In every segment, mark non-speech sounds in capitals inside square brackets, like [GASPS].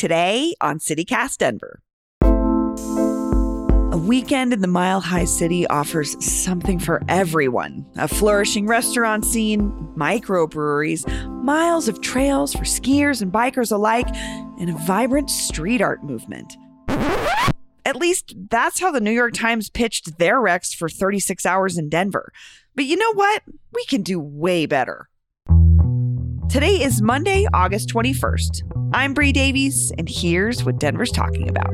Today on CityCast Denver. A weekend in the Mile High City offers something for everyone a flourishing restaurant scene, microbreweries, miles of trails for skiers and bikers alike, and a vibrant street art movement. At least that's how the New York Times pitched their Rex for 36 hours in Denver. But you know what? We can do way better. Today is Monday, August 21st. I'm Bree Davies, and here's what Denver's talking about.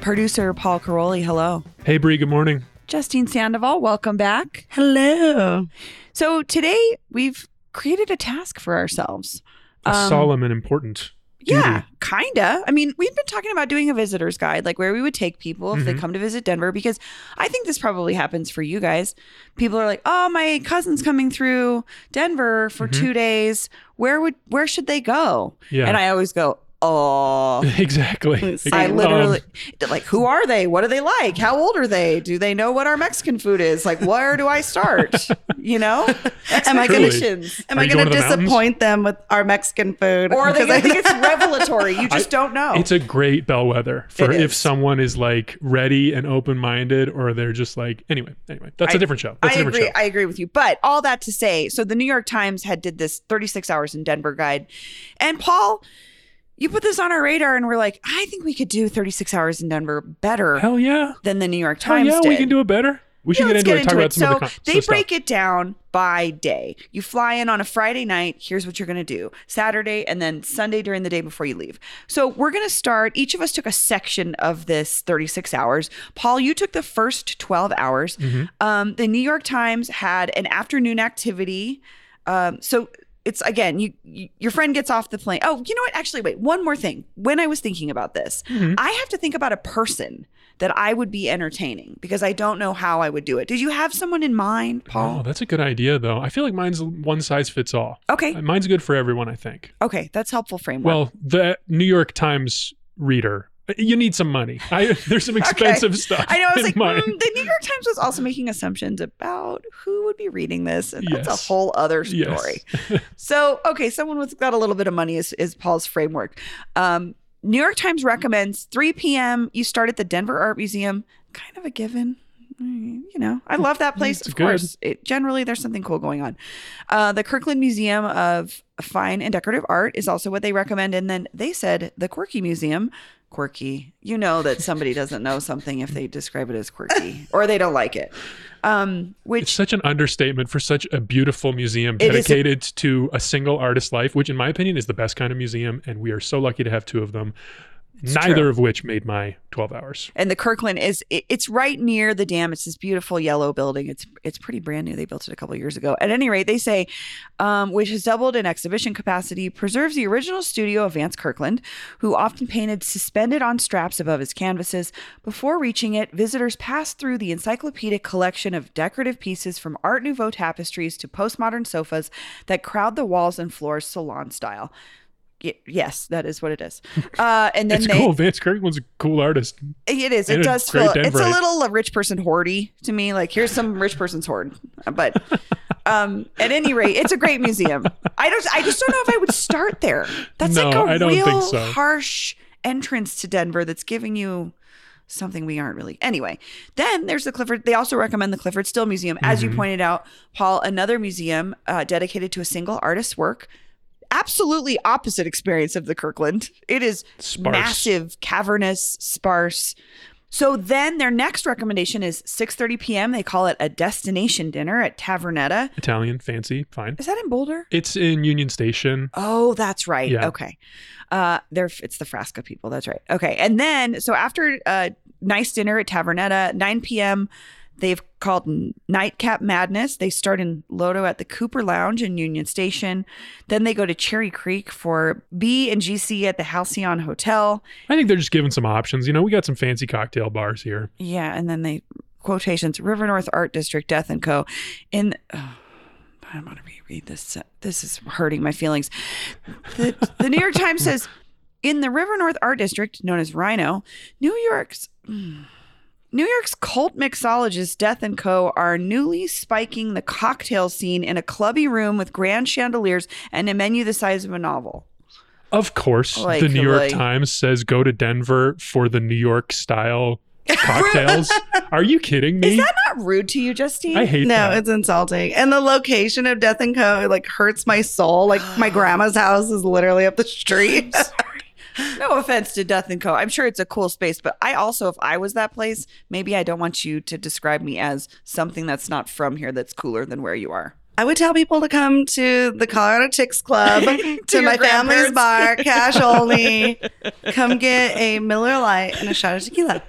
Producer Paul Karolyi, hello. Hey, Bree, good morning. Justine Sandoval, welcome back. Hello. So today we've created a task for ourselves. A Um, solemn and important. Yeah, kinda. I mean, we've been talking about doing a visitor's guide, like where we would take people if they Mhm. come to visit Denver, because I think this probably happens for you guys. People are like, "Oh, my cousin's coming through Denver for Mhm. two days. Where would where should they go?" Yeah. And I always go, "Oh." [LAUGHS] exactly. I Um, literally like, who are they? What are they like? How old are they? Do they know what our Mexican food is? Like, where do I start? [LAUGHS] You know, Am I gonna- Am I you going going to to the disappoint them with our Mexican food? Or are they I- gonna think it's [LAUGHS] revelatory? You just I- don't know. it's a great bellwether for if someone is like ready and open minded or they're just like, anyway, anyway, that's a I- different show. That's I a different agree. show. I agree with you. But all that to say, so the New York Times had did this 36 hours in Denver guide, and Paul, you put this on our radar, and we're like, I think we could do 36 hours in Denver better Hell yeah. than the New York Hell Times yeah, did. we can do it better. We should Yeah, get into it. Talk about some so of the con- they some break it down by day. You fly in on a Friday night. Here's what you're going to do Saturday and then Sunday during the day before you leave. So we're going to start. Each of us took a section of this 36 hours. Paul, you took the first 12 hours. Mm-hmm. Um, the New York Times had an afternoon activity. Um, so it's again, you, you your friend gets off the plane. Oh, you know what? Actually, wait. One more thing. When I was thinking about this, Mm-hmm. I have to think about a person that I would be entertaining because I don't know how I would do it. Did you have someone in mind, Paul? Oh, that's a good idea, though. I feel like mine's one size fits all. Okay. Mine's good for everyone, I think. Okay, that's helpful framework. Well, the New York Times reader, you need some money. I, [LAUGHS] there's some expensive stuff. I know. I was like, mm, the New York Times was also making assumptions about who would be reading this, and that's Yes. a whole other Yes. story. [LAUGHS] so, okay, someone with got a little bit of money is, is Paul's framework. Um, New York Times recommends 3 p.m. You start at the Denver Art Museum. Kind of a given. Mm, You know, I love that place. It's of good. course, it, generally there's something cool going on. Uh, the Kirkland Museum of Fine and Decorative Art is also what they recommend, and then they said the Quirky Museum. Quirky, you know that somebody doesn't know something if they describe it as quirky or they don't like it. Um, which It's such an understatement for such a beautiful museum is a- dedicated to a single artist's life, which, in my opinion, is the best kind of museum. And we are so lucky to have two of them, neither true. of which made my 12 hours. and the Kirkland is it- it's right near the dam. It's this beautiful yellow building. It's it's pretty brand new. They built it a couple years ago. At any rate, they say, um, which has doubled in exhibition capacity, preserves the original studio of Vance Kirkland, who often painted suspended on straps above his canvases. Before reaching it, visitors pass through the encyclopedic collection of decorative pieces from Art Nouveau tapestries to postmodern sofas that crowd the walls and floors salon style. Yes, that is what it is. Uh, and then It's they, cool. Vance Kirkland's a cool artist. it is. It And a does feel. It's a little uh, rich person hoardy to me. Like here's some rich person's hoard, but um, at any rate, it's a great museum. I don't. I just don't know if I would start there. That's No, like a real so. harsh entrance to Denver. That's giving you something we aren't really. Anyway, then there's the Clifford. They also recommend the Clifford Still Museum, as Mm-hmm. you pointed out, Paul. Another museum uh, dedicated to a single artist's work. Absolutely opposite experience of the Kirkland. It is Sparse. massive, cavernous, sparse. So then their next recommendation is 6:30 p.m. They call it a destination dinner at Tavernetta. Italian, fancy, fine. Is that in Boulder? It's in Union Station. Oh, that's right. Yeah. Okay. Uh they're it's the Frasca people. That's right. Okay. And then so after a nice dinner at Tavernetta, 9 p.m. They've called Nightcap Madness. They start in Lodo at the Cooper Lounge in Union Station. Then they go to Cherry Creek for B and GC at the Halcyon Hotel. I think they're just giving some options. You know, we got some fancy cocktail bars here. Yeah, and then they quotations River North Art District Death and Co. In oh, I'm going to reread this. This is hurting my feelings. The, the New York Times says in the River North Art District, known as RiNo, New York's. mm, New York's cult mixologist Death and Co. are newly spiking the cocktail scene in a clubby room with grand chandeliers and a menu the size of a novel. Of course, Like- the New York like- Times says go to Denver for the New York style cocktails. [LAUGHS] Are you kidding me? Is that not rude to you, Justine? I hate No, that. it's insulting. And the location of Death and Co. like hurts my soul. Like my [GASPS] grandma's house is literally up the street. No offense to Death and Co. I'm sure it's a cool space, but I also, if I was that place, maybe I don't want you to describe me as something that's not from here that's cooler than where you are. I would tell people to come to the Colorado Tick Club, [LAUGHS] to, your my family's bar, cash [LAUGHS] only. come get a Miller Lite and a shot of tequila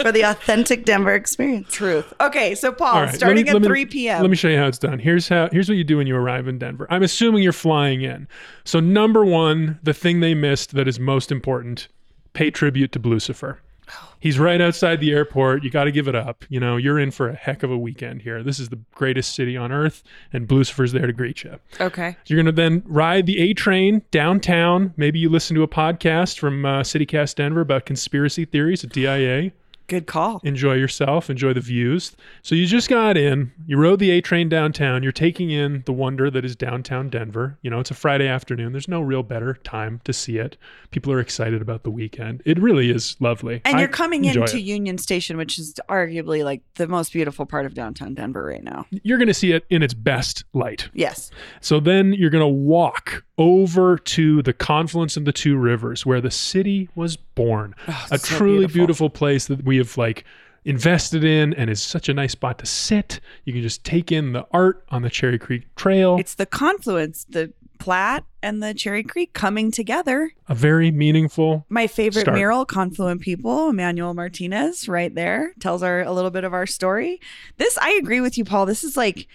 for the authentic Denver experience. Truth. Okay, so Paul, All right, let starting me- at me- 3 p.m. Let me show you how it's done. Here's how. Here's what you do when you arrive in Denver. I'm assuming you're flying in. So number one, the thing they missed that is most important: pay tribute to Blucifer. He's right outside the airport. You got to give it up. You know, you're in for a heck of a weekend here. This is the greatest city on earth, and Blucifer's there to greet you. okay. You're going to then ride the A train downtown. Maybe you listen to a podcast from uh, CityCast Denver about conspiracy theories at DIA Good call. enjoy yourself, enjoy the views. So you just got in, you rode the A train downtown, you're taking in the wonder that is downtown Denver. You know, it's a Friday afternoon. There's no real better time to see it. People are excited about the weekend. It really is lovely. And I you're coming into it. Union Station, which is arguably like the most beautiful part of downtown Denver right now. You're going to see it in its best light. Yes. So then you're going to walk over to the confluence of the two rivers where the city was born. Oh, a so truly beautiful. beautiful. place that we have like invested in and is such a nice spot to sit. You can just take in the art on the Cherry Creek Trail. It's the confluence, the Platte and the Cherry Creek coming together. a very meaningful. My favorite Start. mural, Confluent People, Emanuel Martinez, right there, tells our a little bit of our story. This, I agree with you, Paul. This is like,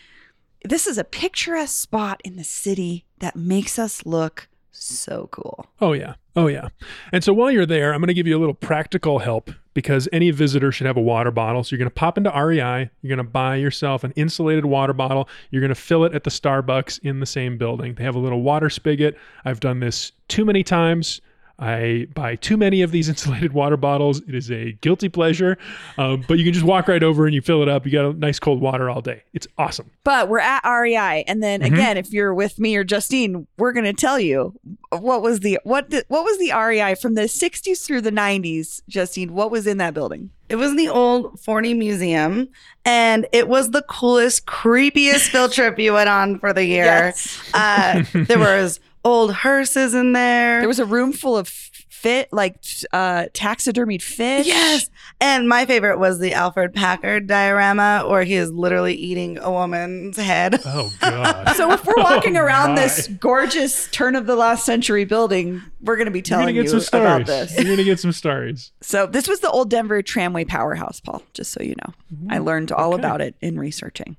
this is a picturesque spot in the city that makes us look so cool. Oh yeah. Oh yeah. And so while you're there, I'm going to give you a little practical help because any visitor should have a water bottle. So you're going to pop into REI, you're going to buy yourself an insulated water bottle. You're going to fill it at the Starbucks in the same building. They have a little water spigot. I've done this too many times. I buy too many of these [LAUGHS] insulated water bottles. It is a guilty pleasure, um, but you can just walk right over and you fill it up. You got a nice cold water all day. It's awesome. But we're at REI, and then Mhm. again, if you're with me or Justine, we're going to tell you what was the what the, what was the REI from the 60s through the 90s. Justine, what was in that building? It was in the old Forney Museum, and it was the coolest, creepiest field trip you went on for the year. Uh, there was old hearses in there. There was a room full of fit, like uh, taxidermied fish. yes, and my favorite was the Alfred Packard diorama, where he is literally eating a woman's head. Oh God. [LAUGHS] So if we're walking [LAUGHS] Oh, around my. this gorgeous turn of the last century building, we're going to be You're telling gonna get you some stories. about this. You're gonna get some stories. [LAUGHS] So this was the old Denver tramway powerhouse, Paul. Just so you know, I learned all okay. about it in researching.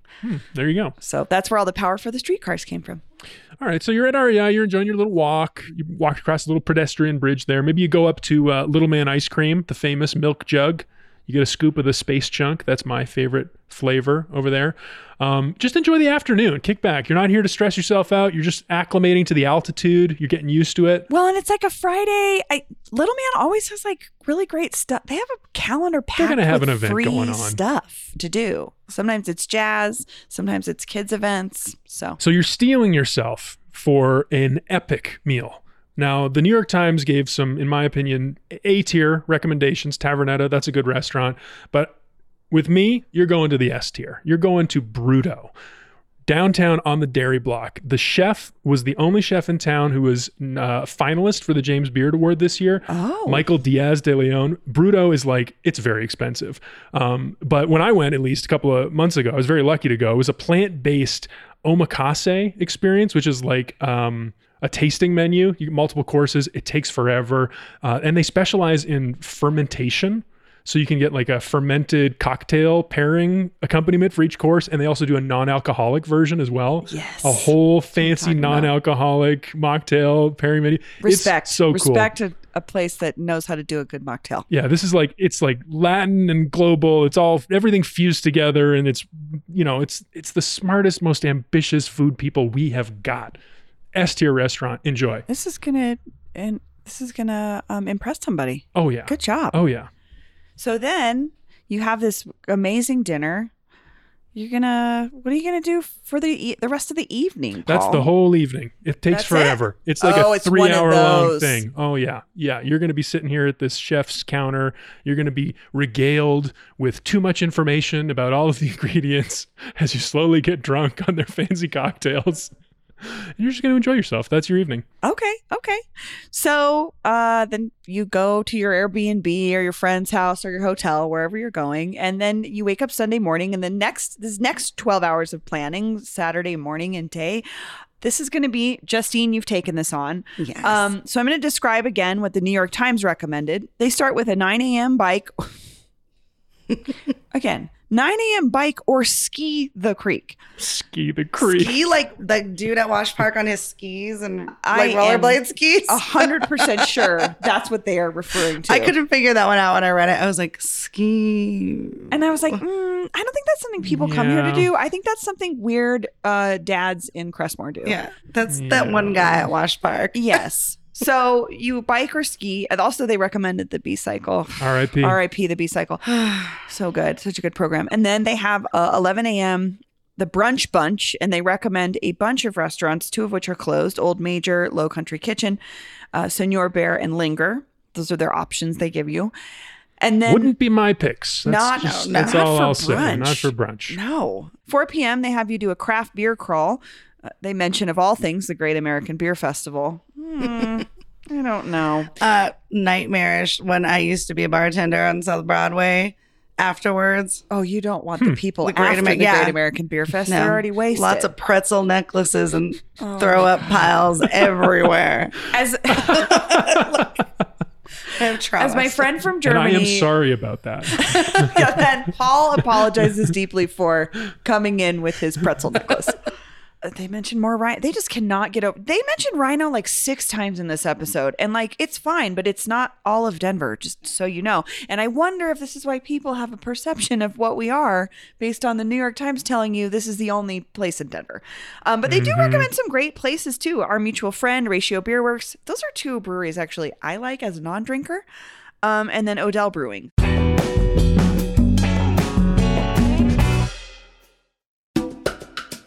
There you go. So that's where all the power for the streetcars came from. All right, so you're at REI, you're enjoying your little walk. You walk across a little pedestrian bridge there. Maybe you go up to uh, Little Man Ice Cream, the famous milk jug. You get a scoop of the space chunk. That's my favorite flavor over there. Um, just enjoy the afternoon. Kick back. You're not here to stress yourself out. You're just acclimating to the altitude. You're getting used to it. Well, and it's like a Friday. I, Little Man always has like really great stuff. They have a calendar packed gonna have with an event free going on. stuff to do. Sometimes it's jazz. Sometimes it's kids events. So So you're steeling yourself for an epic meal. Now, the New York Times gave some, in my opinion, A tier recommendations. Tavernetta, that's a good restaurant. But with me, you're going to the S tier. You're going to Bruto. downtown on the dairy block. The chef was the only chef in town who was uh, finalist for the James Beard Award this year. Oh. Michael Diaz de Leon. Bruto is like, it's very expensive. Um, but when I went, at least a couple of months ago, I was very lucky to go. It was a plant based omakase experience, which is like, um, a tasting menu, you get multiple courses. It takes forever, uh, and they specialize in fermentation. So you can get like a fermented cocktail pairing accompaniment for each course, and they also do a non-alcoholic version as well. Yes. a whole fancy non-alcoholic mocktail pairing menu. Respect. It's so cool. Respect a, a place that knows how to do a good mocktail. Yeah, this is like it's like Latin and global. It's all everything fused together, and it's you know it's it's the smartest, most ambitious food people we have got. S tier restaurant. Enjoy. This is gonna and this is gonna um, impress somebody. Oh yeah. Good job. Oh yeah. So then you have this amazing dinner. You're gonna. What are you gonna do for the e- the rest of the evening? That's the whole evening. It takes That's it? forever. It's like Oh, a it's three hour long thing. Oh yeah. Yeah. You're gonna be sitting here at this chef's counter. You're gonna be regaled with too much information about all of the [LAUGHS] ingredients as you slowly get drunk on their fancy cocktails. And [LAUGHS] you're just gonna enjoy yourself. That's your evening. Okay, okay. So uh, then you go to your Airbnb or your friend's house or your hotel, wherever you're going, and then you wake up Sunday morning, and the next this next 12 hours of planning, Saturday morning and day. This is going to be Justine. You've taken this on. Yes. Um, so I'm going to describe again what the New York Times recommended. They start with a 9 a.m. bike. [LAUGHS] again, 9 a.m. bike or ski the creek. Ski the creek. Ski like the dude at Wash Park on his skis and I like am rollerblade skis. A hundred percent [LAUGHS] sure that's what they are referring to. I couldn't figure that one out when I read it. I was like, ski. And I was like, mm, I don't think that's something people come here to do. I think that's something weird uh, dads in Crestmoor do. Yeah, that's that one guy at Wash Park. Yes. [LAUGHS] So you bike or ski. And also, they recommended the B cycle. R.I.P. RIP the B cycle. [SIGHS] so good. Such a good program. And then they have uh, 11 a.m. The brunch bunch, and they recommend a bunch of restaurants, two of which are closed Old Major, Low Country Kitchen, uh, Senor Bear, and Linger. Those are their options they give you. And then Wouldn't be my picks. That's, Not- just, no, that's not all for I'll say. Not brunch. for brunch. No. 4 p.m., they have you do a craft beer crawl. Uh, they mention, of all things, the Great American Beer Festival. Hmm, I don't know. [LAUGHS] Uh, nightmarish when I used to be a bartender on South Broadway. Afterwards, Oh, you don't want the people The Great after Amer- the yeah. Great American Beer Fest. No. They're already wasted. lots of pretzel necklaces and Oh. throw up piles [LAUGHS] everywhere. as [LAUGHS] I have trauma. as my friend from And Germany. I am sorry about that. yeah, then Paul apologizes deeply for coming in with his pretzel necklace. Uh, They mentioned more RiNo. They just cannot get over. They mentioned RiNo like six times in this episode, and like it's fine, but it's not all of Denver. Just so you know. And I wonder if this is why people have a perception of what we are based on the New York Times telling you this is the only place in Denver. Um, but they do recommend some great places too. Our mutual friend, Ratio Beer Works. Those are two breweries actually I like as a non-drinker. Um, and then Odell Brewing.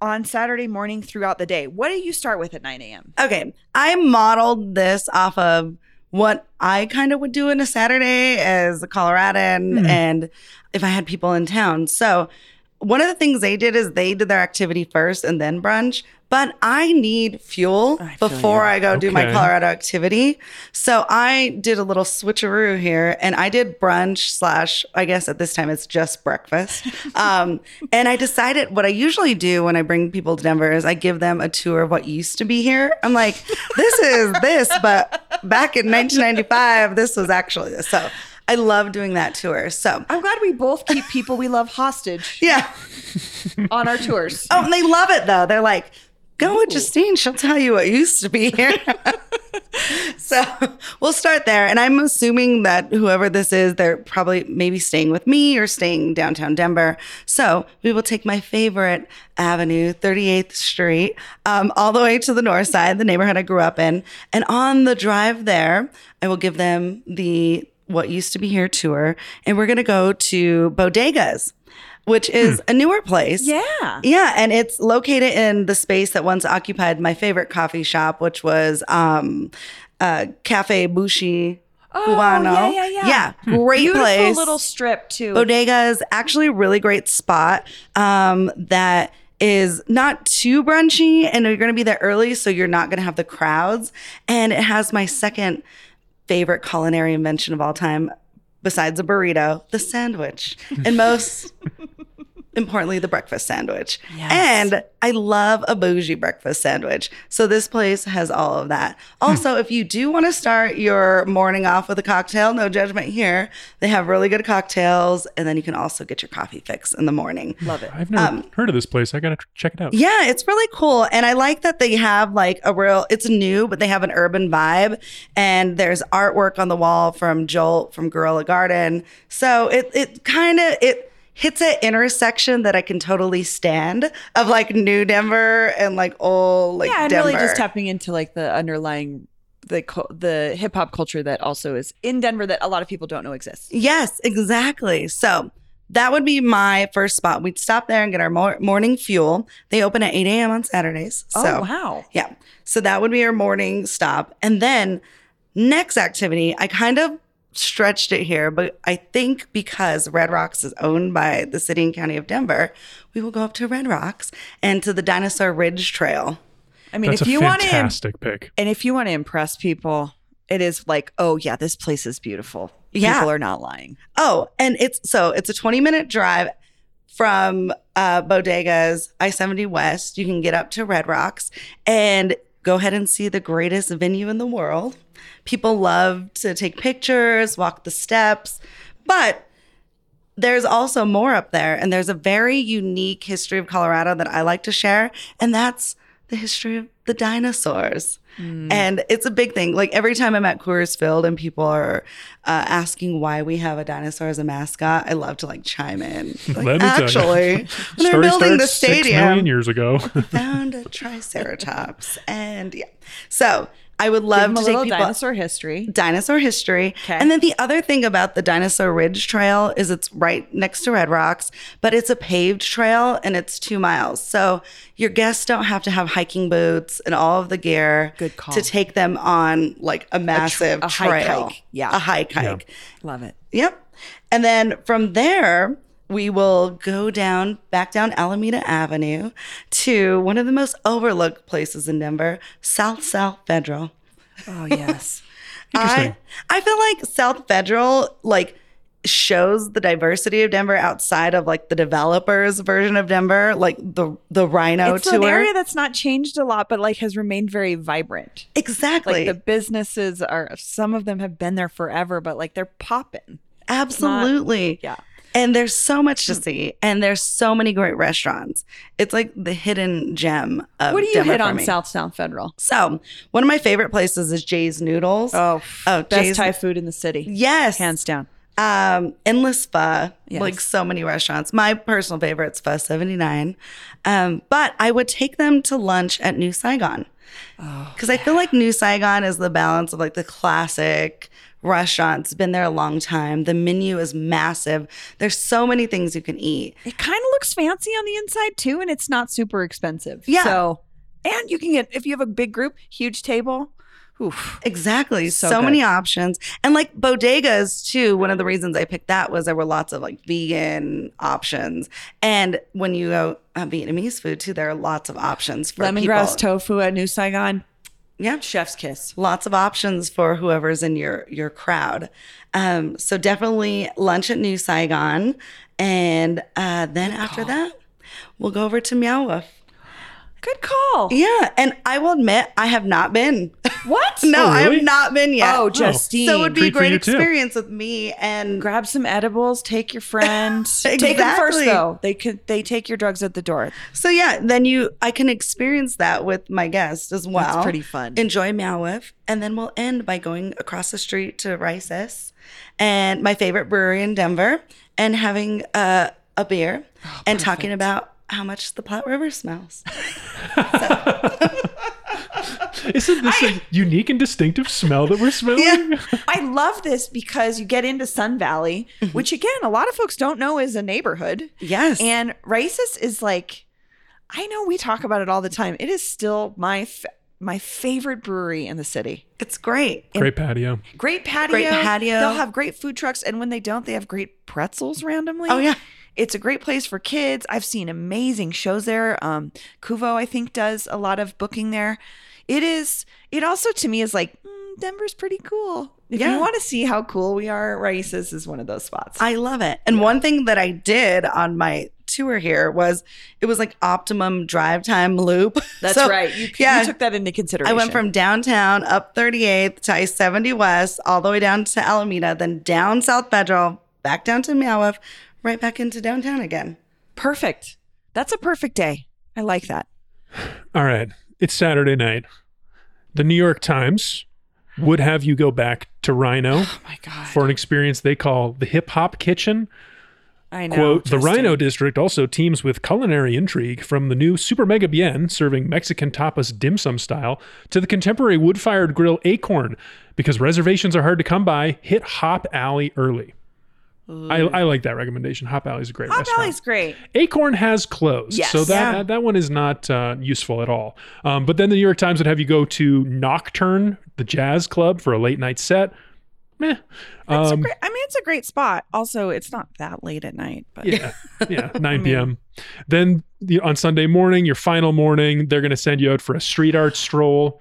on Saturday morning throughout the day. What do you start with at 9 a.m.? Okay, I modeled this off of what I kind of would do in a Saturday as a Coloradan Hmm. and if I had people in town. So, one of the things they did is they did their activity first and then brunch. But I need fuel I before. I go do my Colorado activity. So I did a little switcheroo here and I did brunch slash, I guess at this time it's just breakfast. [LAUGHS] Um, and I decided what I usually do when I bring people to Denver is I give them a tour of what used to be here. I'm like, this is this, but back in 1995, this was actually this. So I love doing that tour. So I'm glad we both keep people we love hostage yeah. on our tours. Oh, and they love it though. They're like, go with Justine. She'll tell you what used to be here. [LAUGHS] so we'll start there. And I'm assuming that whoever this is, they're probably maybe staying with me or staying downtown Denver. So we will take my favorite avenue, 38th Street, um, all the way to the north side, the neighborhood I grew up in. And on the drive there, I will give them the what used to be here tour. And we're going to go to Bodegas. Which is a newer place. Yeah. Yeah, and it's located in the space that once occupied my favorite coffee shop, which was um, uh, Cafe Bushi Cubano. Oh, yeah, yeah, yeah. great Beautiful place. little strip too. Bodega is actually a really great spot um, that is not too brunchy, and you're going to be there early, so you're not going to have the crowds. And it has my second favorite culinary invention of all time, besides a burrito, the sandwich, and most [LAUGHS] importantly, the breakfast sandwich. And I love a bougie breakfast sandwich. So this place has all of that. Hmm. Also, if you do want to start your morning off with a cocktail, no judgment here. They have really good cocktails, and then you can also get your coffee fix in the morning. Love it. I've never um, heard of this place. I gotta tr- check it out. Yeah, it's really cool. And I like that they have like a real, it's new, but they have an urban vibe. And there's artwork on the wall from Joel from Gorilla Garden. So it, it kind of, it, hits an intersection that I can totally stand of like new Denver and like old like yeah, and Denver. really just tapping into like the underlying the the hip hop culture that also is in Denver that a lot of people don't know exists. Yes, exactly. So that would be my first spot. We'd stop there and get our mor- morning fuel. They open at 8 a.m. on Saturdays. Oh, so oh wow. Yeah. So that would be our morning stop. And then next activity, I kind of stretched it here, but I think because Red Rocks is owned by the city and county of Denver, we will go up to Red Rocks and to the Dinosaur Ridge Trail. I mean, That's if a you want to fantastic pick. and if you want to impress people, it is like, oh yeah, this place is beautiful. Yeah. People are not lying. Oh, and it's so it's a 20 minute drive from uh, Bodegas I 70 West. You can get up to Red Rocks and go ahead and see the greatest venue in the world. People love to take pictures, walk the steps, but there's also more up there. And there's a very unique history of Colorado that I like to share, and that's the history of the dinosaurs. And it's a big thing. Like every time I'm at Coors Field and people are uh, asking why we have a dinosaur as a mascot, I love to like chime in. Like, [LAUGHS] Let me tell you. actually, [LAUGHS] when they're building the stadium, six million years ago. found a [LAUGHS] triceratops, and yeah. So I would Give love them to a take little people dinosaur history. dinosaur history. Okay. And then the other thing about the Dinosaur Ridge Trail is it's right next to Red Rocks, but it's a paved trail and it's two miles. So your guests don't have to have hiking boots and all of the gear Good call. to take them on like a massive a hike trail. hike. Yeah. A hike hike. Love it. Yep. And then from there, we will go down back down Alameda Avenue to one of the most overlooked places in Denver, South South Federal. Oh yes. [LAUGHS] Interesting. I I feel like South Federal like shows the diversity of Denver outside of like the developers version of Denver, like the the RiNo it's tour. an area that's not changed a lot, but like has remained very vibrant. exactly. Like the businesses are some of them have been there forever, but like they're popping. Absolutely. Yeah. And there's so much to see, and there's so many great restaurants. It's like the hidden gem of What do you Denver hit on. South South Federal? So one of my favorite places is J's Noodles. Oh, Oh, best J's- Thai food in the city. yes, Hands down. um, endless pho, Yes. like so many restaurants. My personal favorite's Pho 79. Um, but I would take them to lunch at New Saigon. Oh, Because I feel like New Saigon is the balance of like the classic restaurants. It's been there a long time. The menu is massive. There's so many things you can eat. It kind of looks fancy on the inside too, and it's not super expensive. Yeah. So, and you can get if you have a big group, huge table, Oof. Exactly. So So, many options. And like bodegas too. One of the reasons I picked that was there were lots of like vegan options. And when you go uh, Vietnamese food too, there are lots of options for Lemongrass people. tofu at New Saigon. Yeah. Chef's kiss. Lots of options for whoever's in your your crowd. Um, so definitely lunch at New Saigon. And uh, then after that, we'll go over to Meow Wolf. Good call. Yeah. And I will admit I have not been. What? [LAUGHS] no, Oh, I have not been yet. Oh, Justine. So it would be a Treat for great you, too. experience with me and grab some edibles. Take your friend. [LAUGHS] Take them first, though. They could. They take your drugs at the door. so yeah, then you I can experience that with my guests as well. pretty fun. Enjoy Meow Wolf, and then we'll end by going across the street to Rice's and my favorite brewery in Denver and having uh, a beer Oh, and talking about how much the Platte River smells. [LAUGHS] Isn't this a unique and distinctive smell that we're [LAUGHS] smelling? I love this because you get into Sun Valley, mm-hmm. which again, a lot of folks don't know is a neighborhood. Yes. And Rice's is like, I know we talk about it all the time. It is still my f- my favorite brewery in the city. it's great. Great patio. Great patio. Great patio. They'll have great food trucks, and when they don't, they have great pretzels randomly. Oh, yeah. It's a great place for kids. I've seen amazing shows there. Um, Kuvo, I think, does a lot of booking there. It is. It also to me is like mm, Denver's pretty cool. If Yeah. you want to see how cool we are, Rice's is one of those spots. I love it. And one thing that I did on my tour here was it was like optimum drive time loop. [LAUGHS] That's So, right. You, yeah. you took that into consideration. I went from downtown up 38th to I 70 West, all the way down to Alameda, then down South Federal, back down to Meow Wolf, right back into downtown again. perfect. That's a perfect day. I like that. All right. It's Saturday night. The New York Times would have you go back to RiNo Oh my god. for an experience they call the Hip Hop Kitchen. I know. Quote, the RiNo District also teems with culinary intrigue from the new Super Mega Bien serving Mexican tapas dim sum style to the contemporary wood fired grill Acorn. Because reservations are hard to come by, hit Hop Alley early. I, I like that recommendation. Hop Alley is a great Hop restaurant. Valley's great. Acorn has closed, Yes. so that Yeah. that one is not uh, useful at all. Um, but then the New York Times would have you go to Nocturne, the jazz club, for a late night set. Meh. It's a Um, great, I mean, it's a great spot. Also, it's not that late at night, but yeah, [LAUGHS] yeah, 9 p.m. Then the, on Sunday morning, your final morning, they're going to send you out for a street art stroll.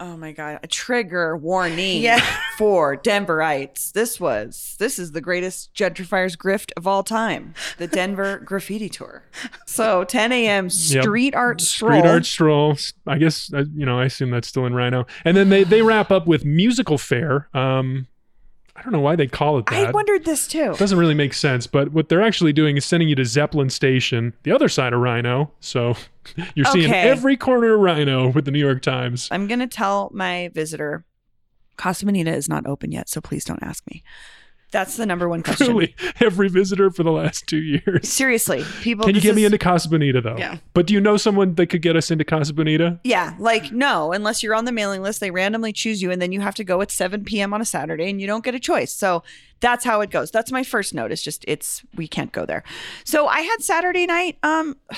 Oh my god, a trigger warning Yeah. [LAUGHS] for Denverites. This was this is the greatest gentrifier's grift of all time. The Denver [LAUGHS] graffiti tour. So 10 a.m. street art stroll. Street art stroll. I guess uh, you know. I assume that's still in RiNo. And then they they wrap up with musical fare. Um, I don't know why they call it that. I wondered this too. It doesn't really make sense. But what they're actually doing is sending you to Zeppelin Station, the other side of RiNo. So [LAUGHS] you're seeing every corner of RiNo with the New York Times. I'm gonna tell my visitor, Casa Bonita is not open yet, so please don't ask me. That's the number one question. Truly, [LAUGHS] every visitor for the last two years. Seriously, people. Can you get me into Casa Bonita though? Yeah. But do you know someone that could get us into Casa Bonita? Yeah, like no, unless you're on the mailing list, they randomly choose you, and then you have to go at 7 p.m. on a Saturday, and you don't get a choice. So that's how it goes. That's my first note. It's just it's we can't go there. So I had Saturday night. Um, [SIGHS]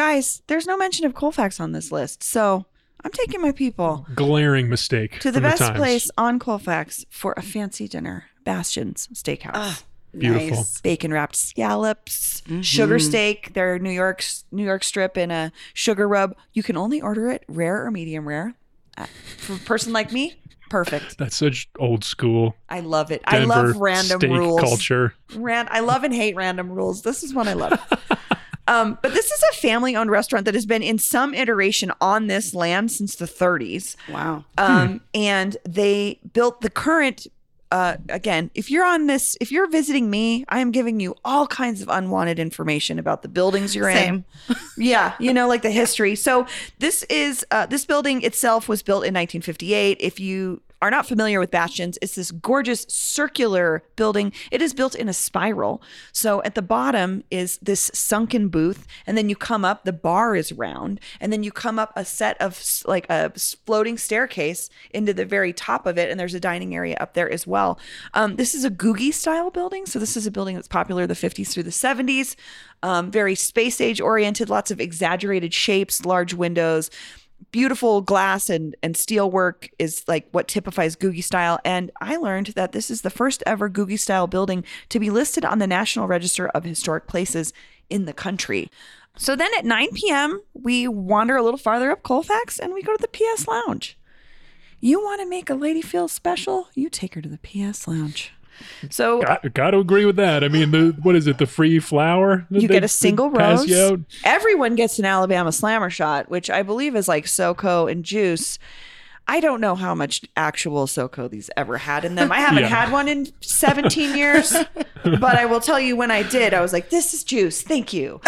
guys, there's no mention of Colfax on this list, so I'm taking my people Glaring mistake. to the from best Times. place on Colfax for a fancy dinner, Bastien's Steakhouse. Ah, Beautiful. Nice. Bacon wrapped scallops, sugar steak, their New York New York strip, and a sugar rub. You can only order it rare or medium rare. Uh, For a person like me, perfect. That's such old school I love it. Denver I love random steak rules. culture. Ran- I love and hate random rules. This is one I love. [LAUGHS] um, but this is a family owned restaurant that has been in some iteration on this land since the 30s. Wow. Um, and they built the current. Uh, again, if you're on this, if you're visiting me, I am giving you all kinds of unwanted information about the buildings you're Same. in. [LAUGHS] Yeah, you know, like the history. So this is uh, this building itself was built in 1958. If you are not familiar with Bastiens, it's this gorgeous circular building. It is built in a spiral. So at the bottom is this sunken booth, and then you come up. The bar is round, and then you come up a set of like a floating staircase into the very top of it, and there's a dining area up there as well. Um, this is a Googie style building, so this is a building that's popular the 50s through the 70s. Um, very space age oriented, lots of exaggerated shapes, large windows beautiful glass and, and steel work is like what typifies Googie style. And I learned that this is the first ever Googie style building to be listed on the National Register of Historic Places in the country. So then at 9 p.m., we wander a little farther up Colfax and we go to the PS Lounge. You want to make a lady feel special? You take her to the PS Lounge. So Got, got to agree with that. I mean, the what is it? The free flower? you they- get a single rose. out? Everyone gets an Alabama Slammer shot, which I believe is like SoCo and juice. I don't know how much actual SoCo these ever had in them. I haven't Yeah. had one in 17 years, but I will tell you when I did, I was like, "This is juice, thank you."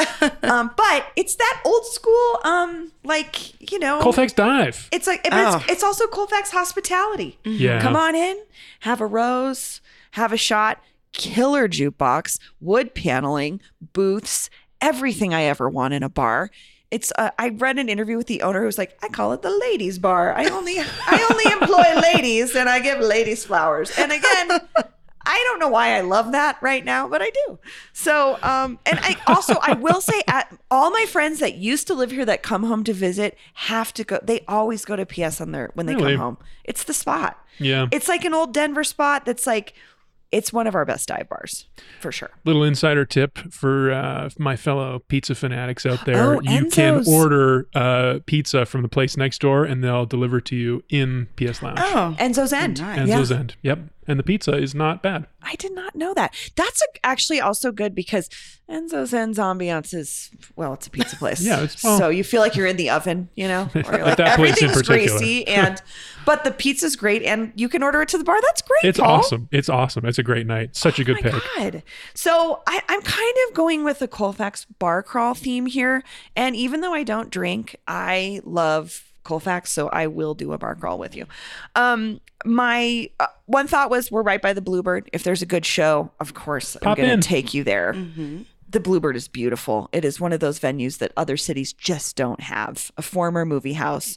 Um, but it's that old school, um, like you know, Colfax Dive. it's like but Oh. it's, it's also Colfax hospitality. Yeah. Come on in, have a rose, have a shot, killer jukebox, wood paneling, booths, everything I ever want in a bar. It's uh, I read an interview with the owner who was like, I call it the ladies bar. I only I only employ [LAUGHS] ladies and I give ladies flowers. And again, I don't know why I love that right now, but I do. So, um, and I also I will say, at all my friends that used to live here that come home to visit have to go. They always go to PS on their when they Really? come home. It's the spot. Yeah. It's like an old Denver spot that's like, it's one of our best dive bars for sure. Little insider tip for uh, my fellow pizza fanatics out there: Oh, you can order uh, pizza from the place next door, and they'll deliver to you in PS Lounge. Oh, Enzo's End. nice. And Yeah. end. Yep. And the pizza is not bad. I did not know that. That's a, actually also good because Enzo's End's ambiance is well, it's a pizza place. Yeah, it's- well- so you feel like you're in the oven, you know, [LAUGHS] or like that place in everything's greasy [LAUGHS] and but the pizza's great and you can order it to the bar. That's great. It's Paul. awesome. It's awesome. It's a great night. Such a oh good Oh my pick. God. So I, I'm kind of going with the Colfax bar crawl theme here. And even though I don't drink, I love Colfax, so I will do a bar crawl with you. Um, my uh, one thought was we're right by the Bluebird. If there's a good show, of course Pop I'm going to take you there. The Bluebird is beautiful. It is one of those venues that other cities just don't have. A former movie house.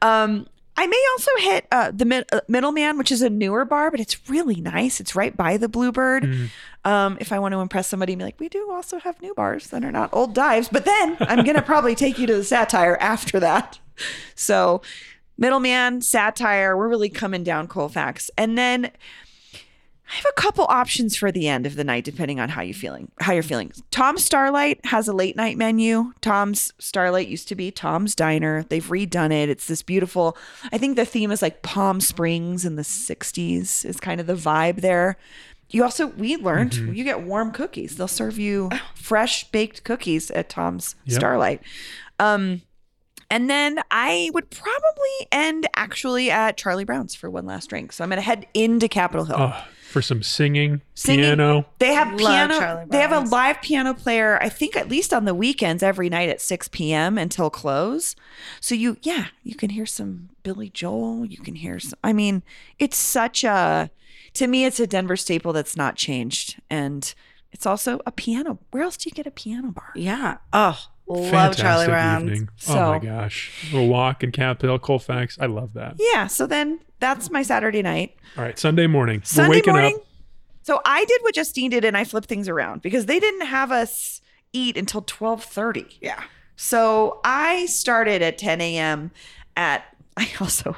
Um, I may also hit uh, the mid- uh, Middleman, which is a newer bar, but it's really nice. It's right by the Bluebird. Um, if I want to impress somebody, be like, we do also have new bars that are not old dives. But then I'm gonna [LAUGHS] probably take you to the Satire after that. So, Middleman, Satire, we're really coming down Colfax, and then. I have a couple options for the end of the night, depending on how you're feeling. How you're feeling. Tom's Starlight has a late night menu. Tom's Starlight used to be Tom's Diner. They've redone it. It's this beautiful. I think the theme is like Palm Springs in the '60s. Is kind of the vibe there. You also we learned you get warm cookies. They'll serve you fresh baked cookies at Tom's Yep. Starlight. Um, and then I would probably end actually at Charlie Brown's for one last drink. So I'm going to head into Capitol Hill. Oh, for some singing, Singing. piano. They have Love piano. Charlie They have a live piano player. I think at least on the weekends, every night at 6 p.m. until close. So you, yeah, you can hear some Billy Joel. You can hear some. I mean, it's such a. To me, it's a Denver staple that's not changed, and it's also a piano. Where else do you get a piano bar? yeah. Oh, love Fantastic Charlie Brown's. evening. So- oh my gosh. A walk in Capitol Hill, Colfax. I love that. Yeah. So then that's my Saturday night. All right. Sunday morning. We're Sunday waking morning. up. So I did what Justine did, and I flipped things around because they didn't have us eat until twelve thirty. Yeah. So I started at 10 a.m. at [LAUGHS] I also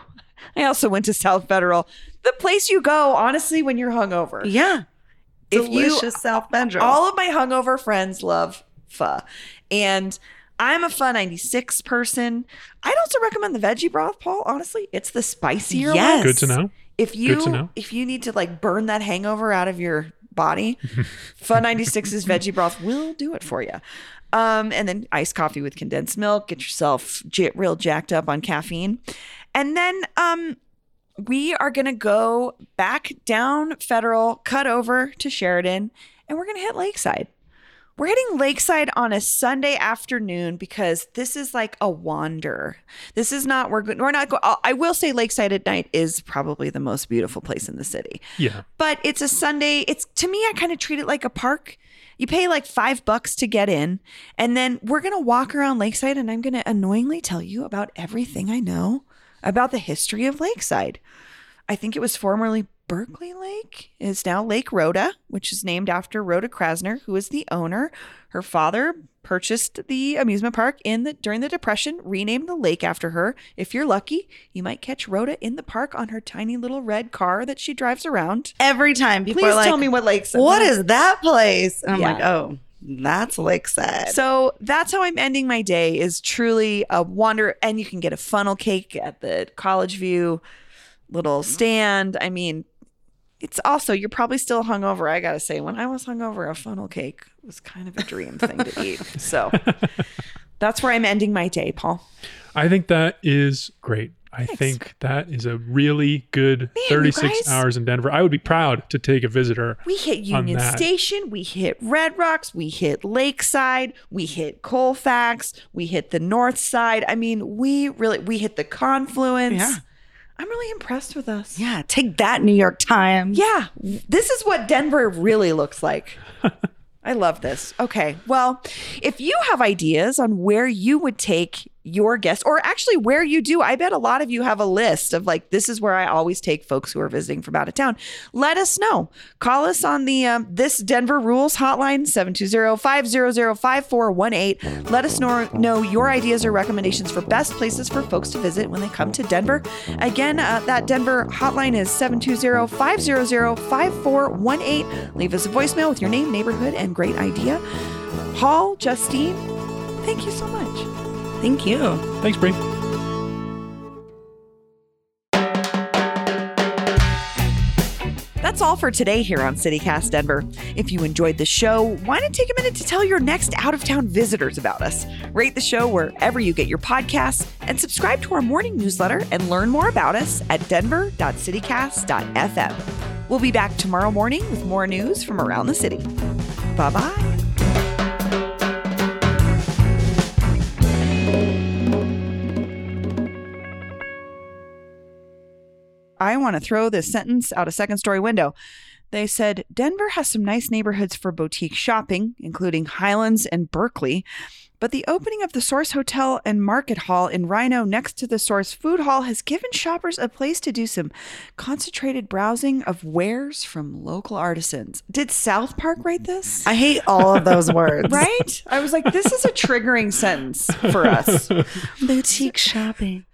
I also went to South Federal, the place you go honestly when you're hungover. Yeah. If you- Delicious South Bendro. All of my hungover friends love pho, and I'm a pho 96 person. I'd also recommend the veggie broth, Paul. Honestly, it's the spicier Yes. one. Good to know. If you to know. if you need to like burn that hangover out of your body, [LAUGHS] Pho 96's veggie broth will do it for you. Um, and then iced coffee with condensed milk. Get yourself j- real jacked up on caffeine, and then um, we are gonna go back down Federal, cut over to Sheridan, and we're gonna hit Lakeside. We're hitting Lakeside on a Sunday afternoon because this is like a wander. This is not we're we're not. Go- I will say Lakeside at night is probably the most beautiful place in the city. Yeah. But it's a Sunday. It's to me, I kind of treat it like a park. You pay like five bucks to get in, and then we're gonna walk around Lakeside, and I'm gonna annoyingly tell you about everything I know about the history of Lakeside. I think it was formerly Berkeley Lake, is now Lake Rhoda, which is named after Rhoda Krasner, who is the owner. Her father purchased the amusement park in the during the depression renamed the lake after her if you're lucky you might catch rhoda in the park on her tiny little red car that she drives around Every time people please are like, tell me what lakes what is that place? And I'm Yeah. like, oh, that's Lakeside. so that's how i'm ending my day is truly a wonder and you can get a funnel cake at the college view little stand i mean it's also you're probably still hungover i gotta say when i was hungover a funnel cake was kind of a dream thing to eat [LAUGHS] so that's where i'm ending my day paul I think that is great. I Thanks. think that is a really good you 36 guys- hours in Denver. I would be proud to take a visitor. We hit on Union that. Station, we hit Red Rocks, we hit Lakeside, we hit Colfax, we hit the North Side. I mean, we really we hit the confluence. Yeah. I'm really impressed with us. yeah, take that, New York Times. Yeah, this is what Denver really looks like. [LAUGHS] I love this. Okay. Well, if you have ideas on where you would take your guests, or actually where you do, I bet a lot of you have a list of like, this is where I always take folks who are visiting from out of town. Let us know. Call us on the um, This Denver Rules hotline, 720-500-5418. Let us know, know your ideas or recommendations for best places for folks to visit when they come to Denver. Again, uh, that Denver hotline is 720-500-5418. Leave us a voicemail with your name, neighborhood, and great idea. Paul, Justine, thank you so much. Thank you. Thanks, Bree. That's all for today here on CityCast Denver. If you enjoyed the show, why not take a minute to tell your next out of town visitors about us? Rate the show wherever you get your podcasts and subscribe to our morning newsletter and learn more about us at denver.citycast.fm. We'll be back tomorrow morning with more news from around the city. Bye bye. I want to throw this sentence out a second story window. They said Denver has some nice neighborhoods for boutique shopping, including Highlands and Berkeley. But the opening of the Source Hotel and Market Hall in RiNo next to the Source Food Hall has given shoppers a place to do some concentrated browsing of wares from local artisans. Did South Park write this? I hate all of those words. right? I was like, this is a triggering sentence for us. [LAUGHS] Boutique shopping.